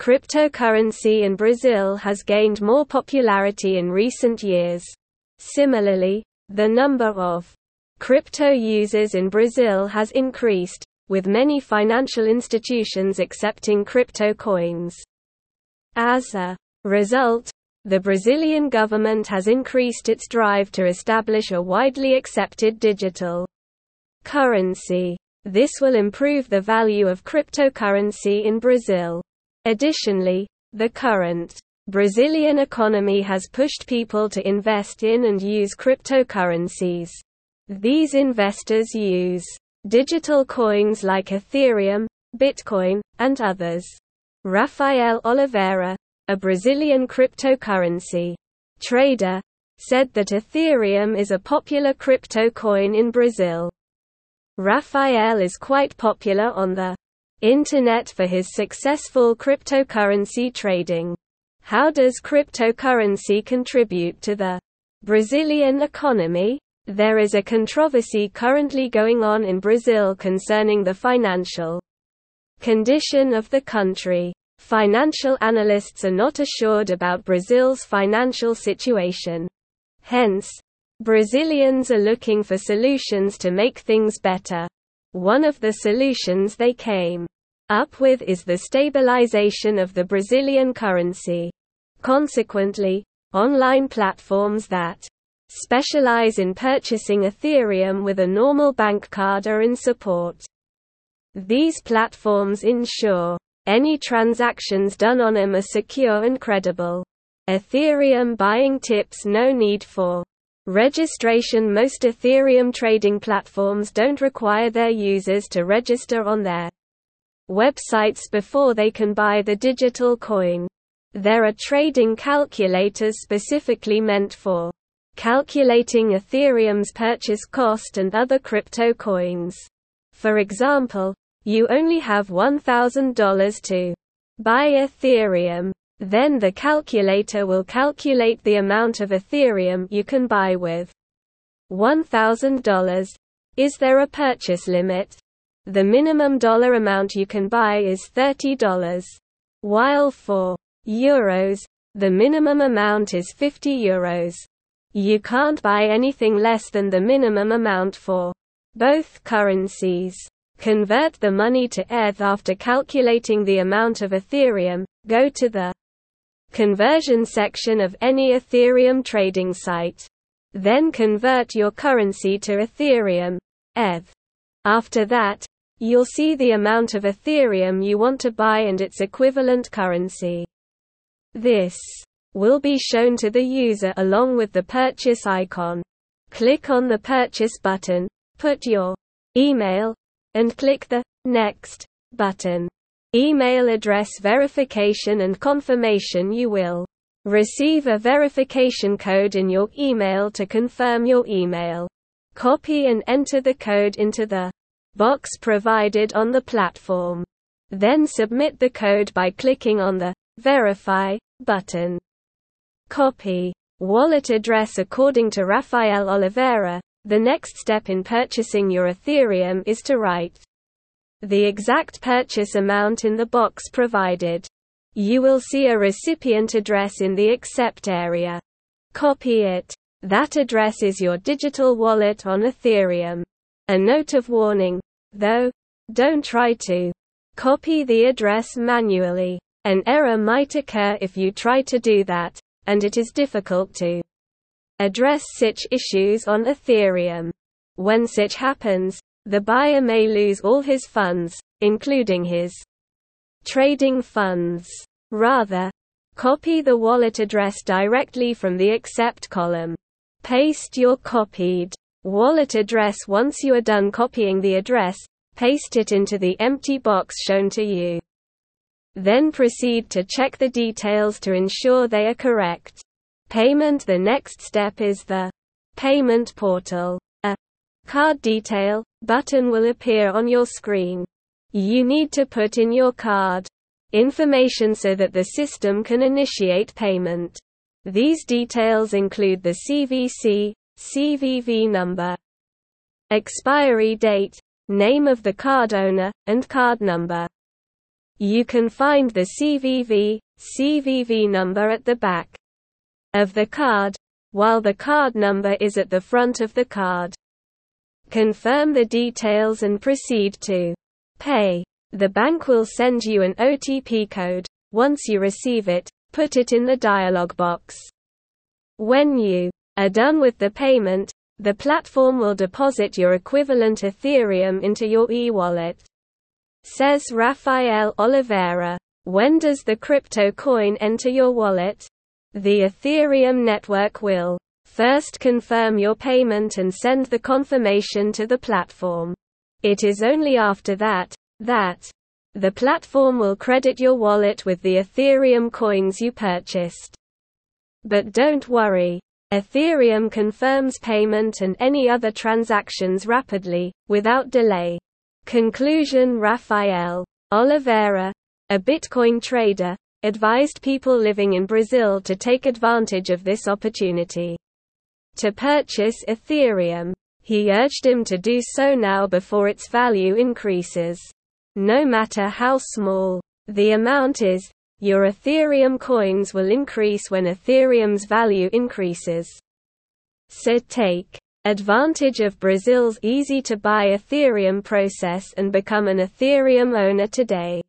Cryptocurrency in Brazil has gained more popularity in recent years. Similarly, the number of crypto users in Brazil has increased, with many financial institutions accepting crypto coins. As a result, the Brazilian government has increased its drive to establish a widely accepted digital currency. This will improve the value of cryptocurrency in Brazil. Additionally, the current Brazilian economy has pushed people to invest in and use cryptocurrencies. These investors use digital coins like Ethereum, Bitcoin, and others. Rafael Oliveira, a Brazilian cryptocurrency trader, said that Ethereum is a popular crypto coin in Brazil. Rafael is quite popular on the Internet for his successful cryptocurrency trading. How does cryptocurrency contribute to the Brazilian economy? There is a controversy currently going on in Brazil concerning the financial condition of the country. Financial analysts are not assured about Brazil's financial situation. Hence, Brazilians are looking for solutions to make things better. One of the solutions they came up with is the stabilization of the Brazilian currency. Consequently, online platforms that specialize in purchasing Ethereum with a normal bank card are in support. These platforms ensure any transactions done on them are secure and credible. Ethereum buying tips no need for Registration Most Ethereum trading platforms don't require their users to register on their websites before they can buy the digital coin. There are trading calculators specifically meant for calculating Ethereum's purchase cost and other crypto coins. For example, you only have $1,000 to buy Ethereum. Then the calculator will calculate the amount of Ethereum you can buy with $1,000. Is there a purchase limit? The minimum dollar amount you can buy is $30. While for euros, the minimum amount is 50 euros. You can't buy anything less than the minimum amount for both currencies. Convert the money to ETH after calculating the amount of Ethereum. Go to the conversion section of any Ethereum trading site. Then convert your currency to Ethereum, ETH. After that, you'll see the amount of Ethereum you want to buy and its equivalent currency. This will be shown to the user along with the purchase icon. Click on the purchase button, put your email, and click the next button email address verification and confirmation you will receive a verification code in your email to confirm your email. Copy and enter the code into the box provided on the platform. Then submit the code by clicking on the Verify button. Copy wallet address according to Rafael Oliveira. The next step in purchasing your Ethereum is to write the exact purchase amount in the box provided. You will see a recipient address in the accept area. Copy it. That address is your digital wallet on Ethereum. A note of warning, though, don't try to copy the address manually. An error might occur if you try to do that, and it is difficult to address such issues on Ethereum. When such happens, the buyer may lose all his funds, including his trading funds. Rather, copy the wallet address directly from the accept column. Paste your copied wallet address once you are done copying the address, paste it into the empty box shown to you. Then proceed to check the details to ensure they are correct. Payment The next step is the payment portal. Card detail button will appear on your screen. You need to put in your card information so that the system can initiate payment. These details include the CVC, CVV number, expiry date, name of the card owner, and card number. You can find the CVV, CVV number at the back of the card, while the card number is at the front of the card. Confirm the details and proceed to pay. The bank will send you an OTP code. Once you receive it, put it in the dialog box. When you are done with the payment, the platform will deposit your equivalent Ethereum into your e-wallet. Says Rafael Oliveira. When does the crypto coin enter your wallet? The Ethereum network will first confirm your payment and send the confirmation to the platform. It is only after that, that the platform will credit your wallet with the Ethereum coins you purchased. But don't worry. Ethereum confirms payment and any other transactions rapidly, without delay. Conclusion Rafael Oliveira, a Bitcoin trader, advised people living in Brazil to take advantage of this opportunity to purchase Ethereum. He urged him to do so now before its value increases. No matter how small the amount is, your Ethereum coins will increase when Ethereum's value increases. So take advantage of Brazil's easy to buy Ethereum process and become an Ethereum owner today.